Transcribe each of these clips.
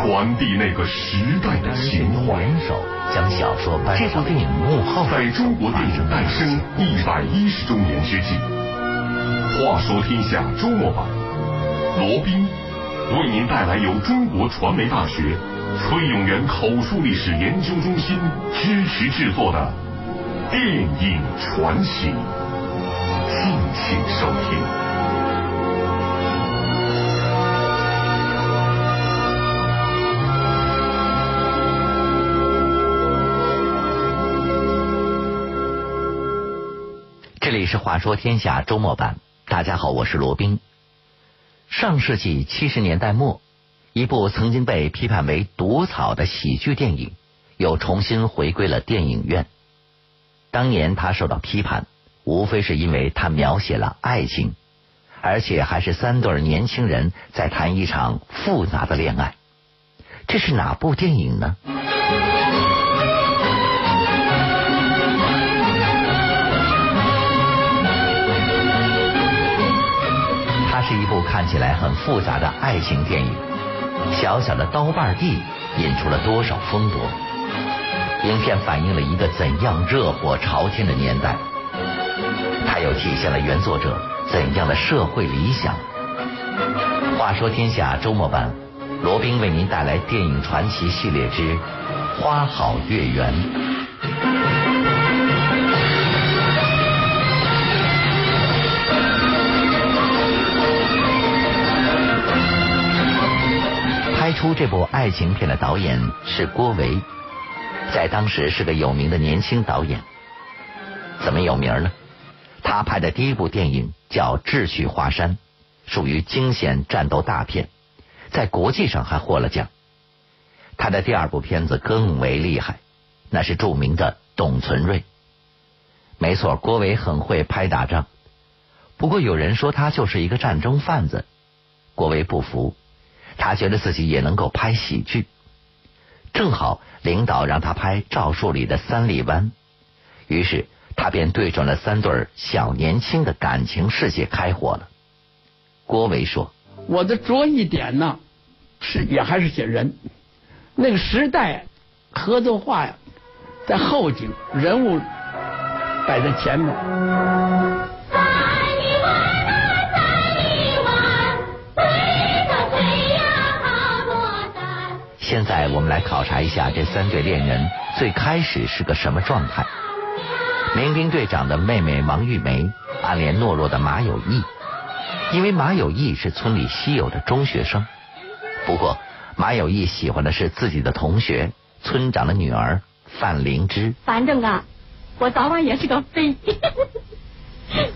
传递那个时代的情怀。将小说搬这部电影幕后，在中国电影诞生一百一十周年之际，话说天下周末版，罗宾为您带来由中国传媒大学崔永元口述历史研究中心支持制作的电影传奇，敬请收听。这里是《话说天下》周末版，大家好，我是罗宾。上世纪七十年代末，一部曾经被批判为毒草的喜剧电影，又重新回归了电影院。当年他受到批判，无非是因为他描写了爱情，而且还是三对年轻人在谈一场复杂的恋爱。这是哪部电影呢？是一部看起来很复杂的爱情电影。小小的刀瓣地引出了多少风波？影片反映了一个怎样热火朝天的年代？它又体现了原作者怎样的社会理想？话说天下周末版，罗宾为您带来电影传奇系列之《花好月圆》。出这部爱情片的导演是郭维，在当时是个有名的年轻导演。怎么有名呢？他拍的第一部电影叫《智取华山》，属于惊险战斗大片，在国际上还获了奖。他的第二部片子更为厉害，那是著名的《董存瑞》。没错，郭维很会拍打仗，不过有人说他就是一个战争贩子，郭维不服。他觉得自己也能够拍喜剧，正好领导让他拍赵树理的《三里湾》，于是他便对准了三对小年轻的感情世界开火了。郭维说：“我的着意点呢，是也还是写人，那个时代合作化呀，在后景，人物摆在前面。”现在我们来考察一下这三对恋人最开始是个什么状态。民兵队长的妹妹王玉梅暗恋懦弱的马有义，因为马有义是村里稀有的中学生。不过马有义喜欢的是自己的同学村长的女儿范灵芝。反正啊，我早晚也是个飞。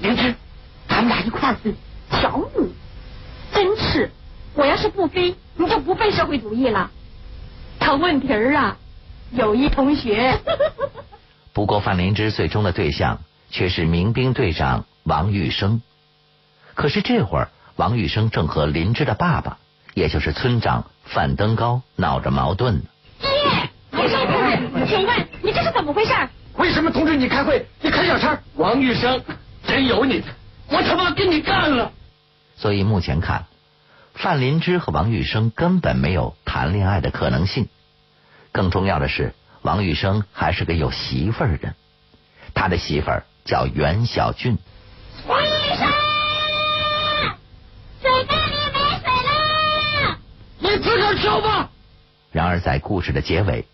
灵芝，咱们俩一块儿飞，瞧你，真是！我要是不飞，你就不背社会主义了。可问题儿啊，有一同学。不过范林芝最终的对象却是民兵队长王玉生。可是这会儿，王玉生正和林芝的爸爸，也就是村长范登高闹着矛盾呢。爷爷，玉生同志，请问你这是怎么回事？为什么通知你开会？你开小差？王玉生，真有你！我他妈跟你干了！所以目前看。范林芝和王玉生根本没有谈恋爱的可能性。更重要的是，王玉生还是个有媳妇儿的人，他的媳妇儿叫袁小俊。王玉生，水杯里没水了，你自个儿挑吧。然而，在故事的结尾，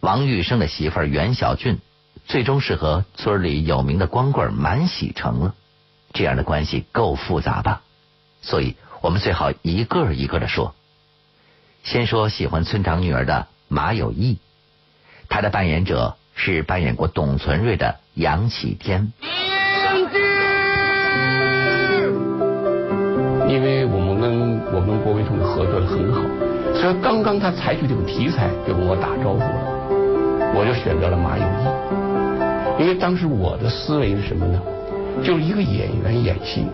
王玉生的媳妇儿袁小俊最终是和村里有名的光棍满喜成了。这样的关系够复杂吧？所以。我们最好一个一个的说。先说喜欢村长女儿的马有义，他的扮演者是扮演过董存瑞的杨启天。因为我们跟我跟郭维同志合作的很好，所以刚刚他采取这个题材就跟我打招呼了，我就选择了马有义。因为当时我的思维是什么呢？就是一个演员演戏。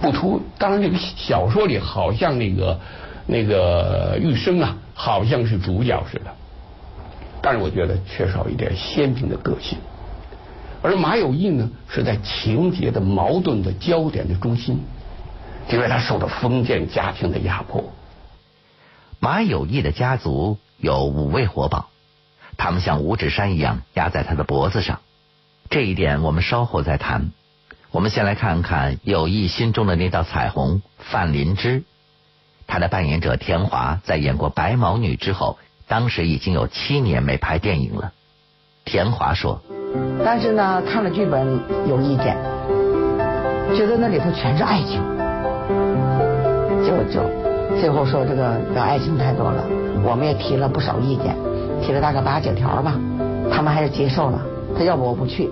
不突，当然这个小说里好像那个那个玉生啊，好像是主角似的，但是我觉得缺少一点鲜明的个性。而马有义呢，是在情节的矛盾的焦点的中心，因为他受到封建家庭的压迫。马有义的家族有五位活宝，他们像五指山一样压在他的脖子上。这一点我们稍后再谈。我们先来看看有义心中的那道彩虹——范林芝。他的扮演者田华在演过《白毛女》之后，当时已经有七年没拍电影了。田华说：“但是呢，看了剧本有意见，觉得那里头全是爱情，就就最后说这个这爱情太多了。我们也提了不少意见，提了大概八九条吧，他们还是接受了。他要不我不去。”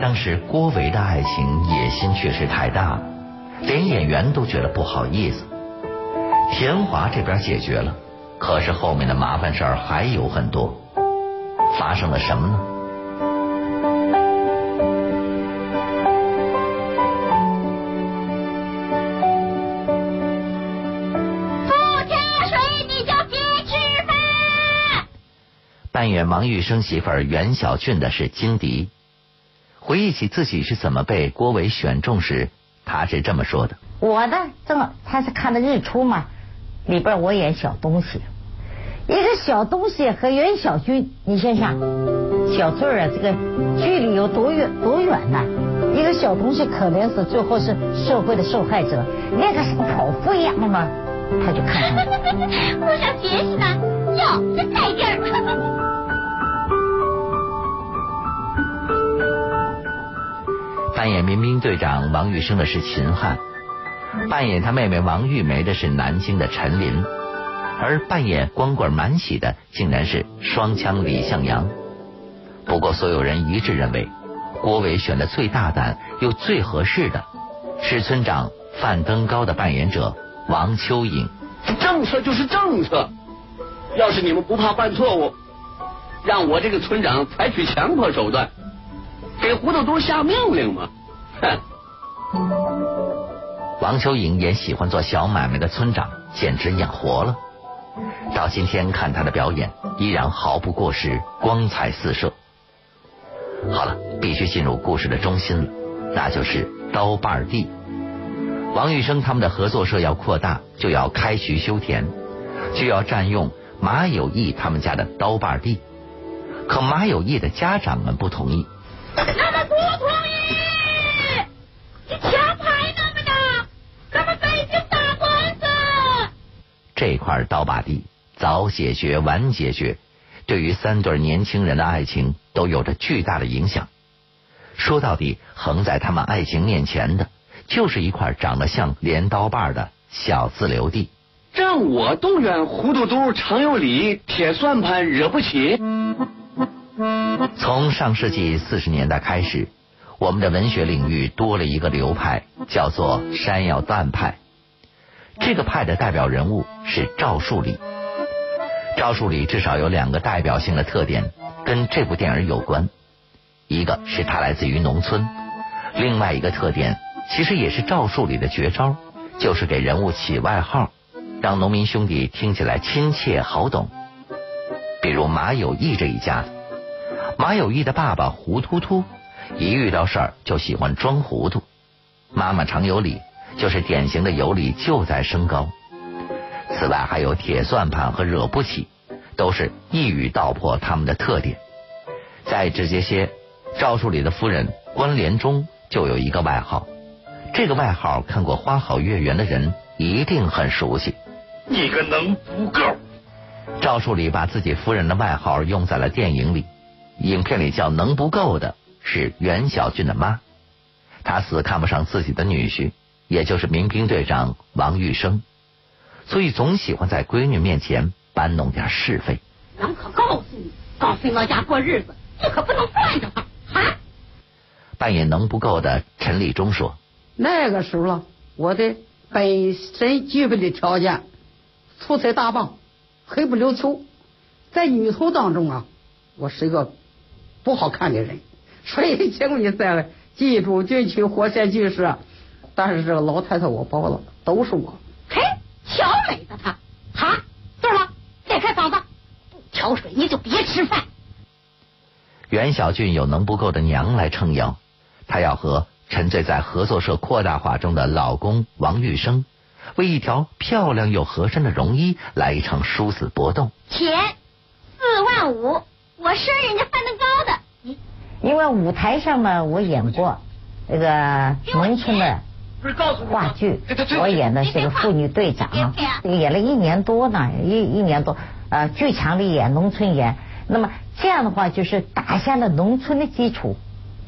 当时郭维的爱情野心确实太大，连演员都觉得不好意思。田华这边解决了，可是后面的麻烦事儿还有很多。发生了什么呢？不加水你就别吃饭。扮演王玉生媳妇儿袁小俊的是金迪。回忆起自己是怎么被郭伟选中时，他是这么说的：“我呢，正他是看的日出嘛，里边我演小东西，一个小东西和袁小军，你想想，小俊啊，这个距离有多远多远呢？一个小东西可怜死最后是社会的受害者，那个是跑夫一样的嘛，他就看上了。我想学习呢，哟，这带劲儿。扮演民兵队长王玉生的是秦汉，扮演他妹妹王玉梅的是南京的陈琳，而扮演光棍满喜的竟然是双枪李向阳。不过，所有人一致认为，郭伟选的最大胆又最合适的是村长范登高的扮演者王秋颖。政策就是政策，要是你们不怕犯错误，让我这个村长采取强迫手段。给胡豆多下命令吗？哼！王秋颖演喜欢做小买卖的村长，简直演活了。到今天看他的表演，依然毫不过时，光彩四射。好了，必须进入故事的中心了，那就是刀把地。王玉生他们的合作社要扩大，就要开渠修田，就要占用马有义他们家的刀把地。可马有义的家长们不同意。他们不同意，你强拍他们呢，咱们北京打官司。这块刀把地早解决晚解决，对于三对年轻人的爱情都有着巨大的影响。说到底，横在他们爱情面前的，就是一块长得像镰刀把的小自留地。让我动员糊涂嘟、常有理，铁算盘惹不起。从上世纪四十年代开始，我们的文学领域多了一个流派，叫做山药蛋派。这个派的代表人物是赵树理。赵树理至少有两个代表性的特点，跟这部电影有关。一个是他来自于农村，另外一个特点其实也是赵树理的绝招，就是给人物起外号，让农民兄弟听起来亲切好懂。比如马有义这一家。马有义的爸爸胡突突，一遇到事儿就喜欢装糊涂；妈妈常有理，就是典型的有理就在升高。此外还有铁算盘和惹不起，都是一语道破他们的特点。再直接些，赵树理的夫人关连中就有一个外号，这个外号看过《花好月圆》的人一定很熟悉。你个能不够！赵树理把自己夫人的外号用在了电影里。影片里叫能不够的是袁小俊的妈，她死看不上自己的女婿，也就是民兵队长王玉生，所以总喜欢在闺女面前搬弄点是非。俺可告诉你，告诉我家过日子，你可不能惯着他啊！扮演能不够的陈立忠说：“那个时候，我的本身具备的条件，出彩大棒，黑不溜秋，在女头当中啊，我是一个。”不好看的人，所以请你在记住军区活线剧是，但是这个老太太我包了，都是我。嘿，瞧美的他，哈，对了，再开嗓子，不挑水你就别吃饭。袁小俊有能不够的娘来撑腰，她要和沉醉在合作社扩大化中的老公王玉生，为一条漂亮又合身的绒衣来一场殊死搏斗。钱四万五，我是人家范登高的。因为舞台上嘛，我演过那个农村的话剧，我演的是个妇女队长，演了一年多呢，一一年多，呃，剧场里演，农村演，那么这样的话就是打下了农村的基础。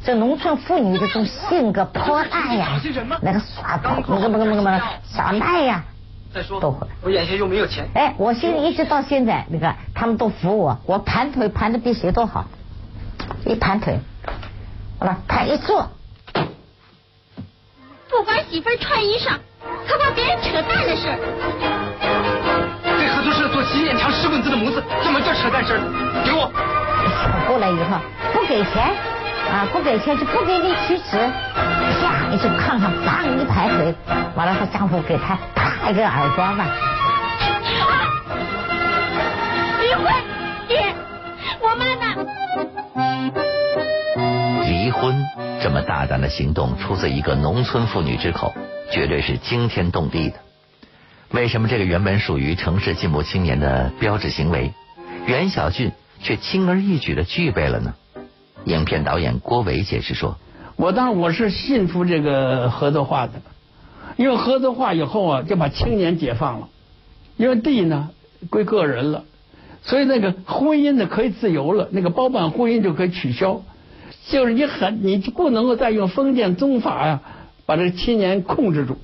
这农村妇女的这种性格泼辣呀，那个耍泼，那个那个那个那个耍赖呀，再说都会。我眼下又没有钱。哎，我现在一直到现在，你看他们都服我，我盘腿盘的比谁都好，一盘腿，好了，他一坐，不管媳妇儿穿衣裳，可把别人扯淡的事儿。这合作社做洗面条十滚子的模子，怎么叫扯淡事儿？给我！过来以后不给钱啊，不给钱就不给你取纸，啪一从炕上梆一排腿，完了她丈夫给她啪一个耳光吧，离婚，爹，我妈呢？离婚这么大胆的行动出自一个农村妇女之口，绝对是惊天动地的。为什么这个原本属于城市进步青年的标志行为，袁小俊却轻而易举的具备了呢？影片导演郭伟解释说我当然我是信服这个合作化的，因为合作化以后啊，就把青年解放了，因为地呢归个人了，所以那个婚姻呢可以自由了，那个包办婚姻就可以取消，就是你很你就不能够再用封建宗法呀、把这个青年控制住。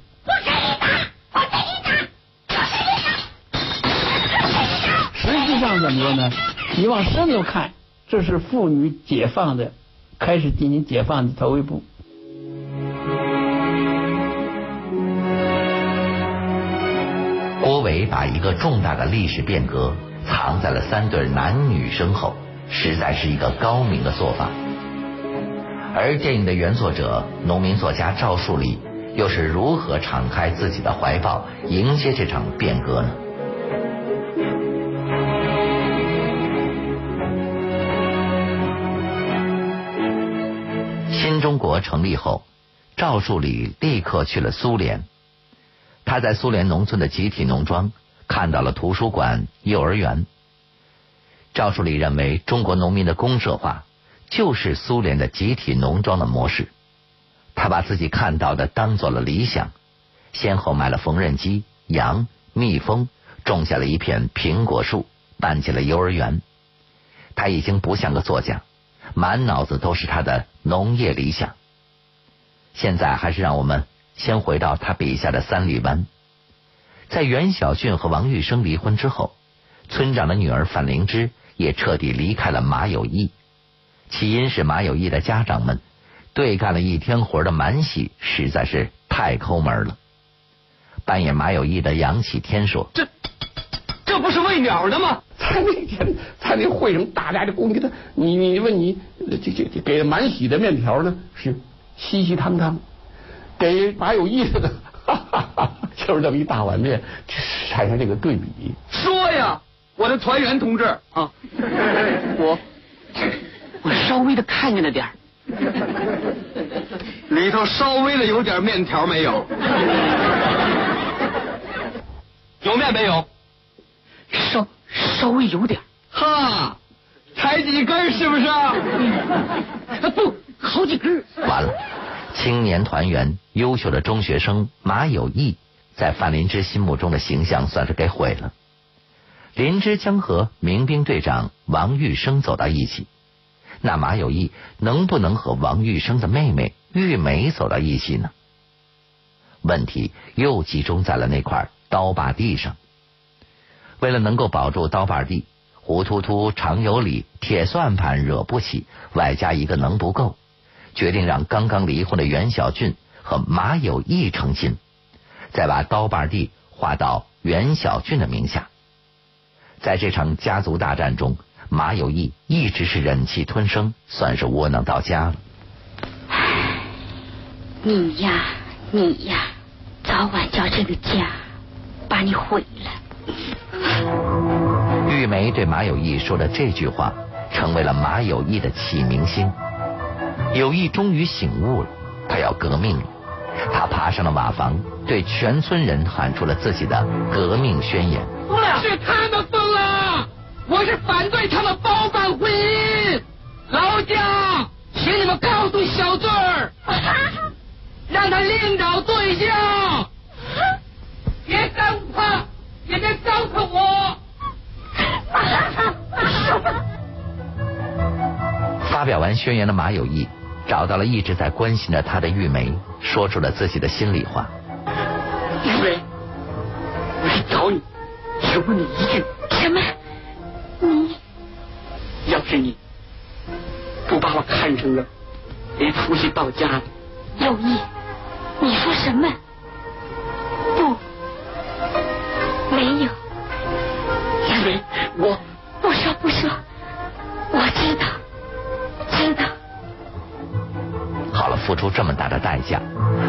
实际上怎么说呢？你往深了看，这是妇女解放的开始进行解放的头一步。北把一个重大的历史变革藏在了三对男女身后，实在是一个高明的做法。而电影的原作者农民作家赵树理又是如何敞开自己的怀抱，迎接这场变革呢？新中国成立后，赵树理立刻去了苏联。他在苏联农村的集体农庄看到了图书馆、幼儿园。赵树理认为，中国农民的公社化就是苏联的集体农庄的模式。他把自己看到的当做了理想，先后买了缝纫机、羊、蜜蜂，种下了一片苹果树，办起了幼儿园。他已经不像个作家，满脑子都是他的农业理想。现在还是让我们先回到他笔下的三里湾。在袁小俊和王玉生离婚之后，村长的女儿范灵芝也彻底离开了马有义。起因是马有义的家长们对干了一天活的满喜实在是太抠门了。扮演马有义的杨启天说这这不是喂鸟的吗？他那天他那会上大家就供给他，你你问你这这这给满喜的面条呢是稀稀汤汤，给马有意思的，哈哈哈，就是这么一大碗面，产生这个对比。说呀，我的团员同志啊，我我稍微的看见了点儿里头稍微的有点面条没有？有面没有？稍稍微有点。哈，才几根是不是？啊不，好几根。完了，青年团员、优秀的中学生马有义在范林芝心目中的形象算是给毁了。林芝将和民兵队长王玉生走到一起，那马有义能不能和王玉生的妹妹玉梅走到一起呢？问题又集中在了那块刀把地上。为了能够保住刀把地，胡突突、常有理、铁算盘惹不起，外加一个能不够，决定让刚刚离婚的袁小俊和马有义成亲，再把刀把地划到袁小俊的名下。在这场家族大战中，马有义一直是忍气吞声，算是窝囊到家了。你呀，你呀，早晚叫这个家把你毁了。玉梅对马有义说的这句话，成为了马有义的启明星。友谊终于醒悟了，他要革命了。他爬上了瓦房，对全村人喊出了自己的革命宣言。是他们疯了，我是反对他们包办婚姻。老蒋，请你们告诉小翠儿，让他另找对象，别耽误他，也别糟蹋我。发表完宣言的马有义找到了一直在关心着他的玉梅，说出了自己的心里话。玉梅，我是找你，只问你一句，什么？你要是你不把我看成了没出息到家的，有意，你说什么？大的代价，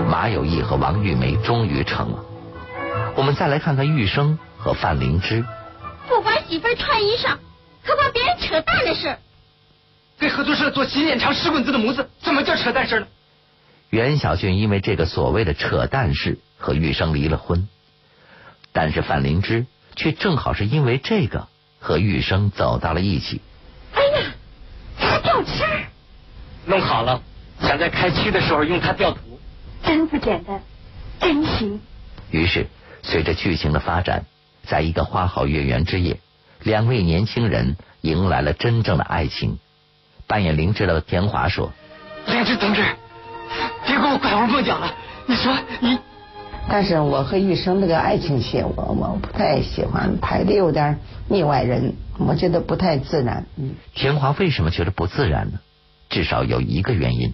马有义和王玉梅终于成了。我们再来看看玉生和范灵芝。不管媳妇儿穿衣裳，可把别人扯淡的事。给合作社做洗脸肠使滚子的模子，怎么叫扯淡事呢？袁小俊因为这个所谓的扯淡事和玉生离了婚，但是范灵芝却正好是因为这个和玉生走到了一起。哎呀，他掉漆，弄好了，想在开区的时候用它调图。真不简单，真行。于是，随着剧情的发展，在一个花好月圆之夜，两位年轻人迎来了真正的爱情。扮演灵芝的田华说灵芝同志，别给我拐弯抹角了。你说你但是我和玉生这个爱情戏，我我不太喜欢，拍的有点腻歪人，我觉得不太自然。嗯，：“田华为什么觉得不自然呢？至少有一个原因，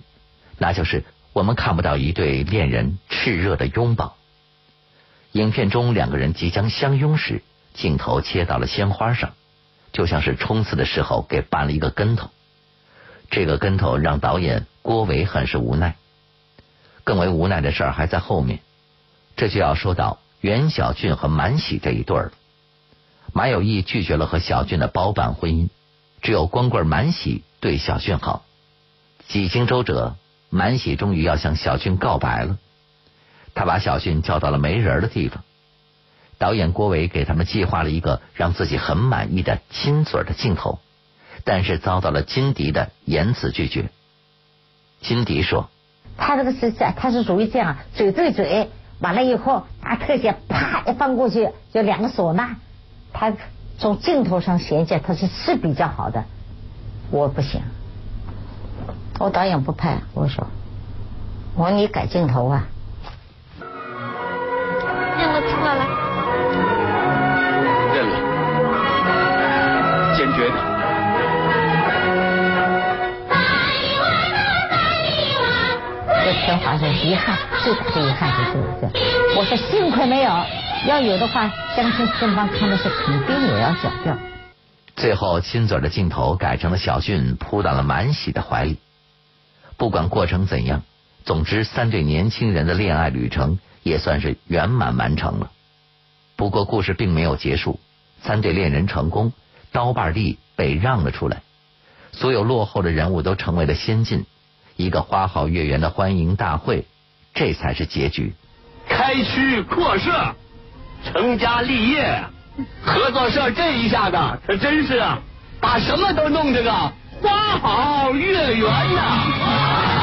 那就是我们看不到一对恋人炽热的拥抱。影片中两个人即将相拥时，镜头切到了鲜花上，就像是冲刺的时候给绊了一个跟头。这个跟头让导演郭维很是无奈。更为无奈的事儿还在后面，这就要说到袁小俊和满喜这一对儿了。马有义拒绝了和小俊的包办婚姻，只有光棍满喜对小俊好。几经周折，满喜终于要向小俊告白了。他把小俊叫到了没人的地方。导演郭维给他们计划了一个让自己很满意的亲嘴的镜头，但是遭到了金迪的严词拒绝。金迪说他这个是在，他是属于这样，嘴对嘴，完了以后拿，特写啪一放过去，就两个唢呐，他从镜头上衔接，他是是比较好的，我不行，我导演不拍，我说，我说你改镜头啊，认了错了，认了，坚决的。这陈华说遗憾，最大的遗憾就是这个。我说幸亏没有，要有的话，相信正方看的是肯定也要绞掉。最后亲嘴的镜头改成了小俊扑到了满喜的怀里。不管过程怎样，总之三对年轻人的恋爱旅程也算是圆满完成了。不过故事并没有结束，三对恋人成功，刀把地被让了出来，所有落后的人物都成为了先进。一个花好月圆的欢迎大会，这才是结局。开区扩设，成家立业，合作社这一下子可真是啊，把什么都弄这个花好月圆呐、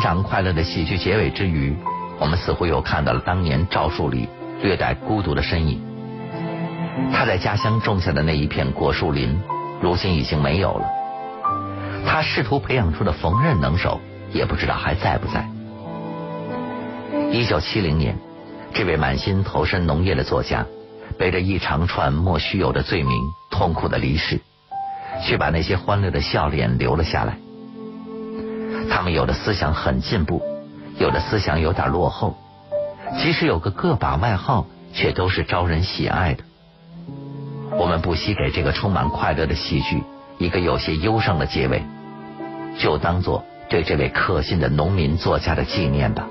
欣赏快乐的喜剧结尾之余，我们似乎又看到了当年赵树理略带孤独的身影。他在家乡种下的那一片果树林，如今已经没有了。他试图培养出的缝纫能手，也不知道还在不在。一九七零年，这位满心投身农业的作家，背着一长串莫须有的罪名，痛苦的离世，却把那些欢乐的笑脸留了下来。他们有的思想很进步，有的思想有点落后，即使有个个把外号，却都是招人喜爱的。我们不惜给这个充满快乐的戏剧一个有些忧伤的结尾，就当做对这位可信的农民作家的纪念吧。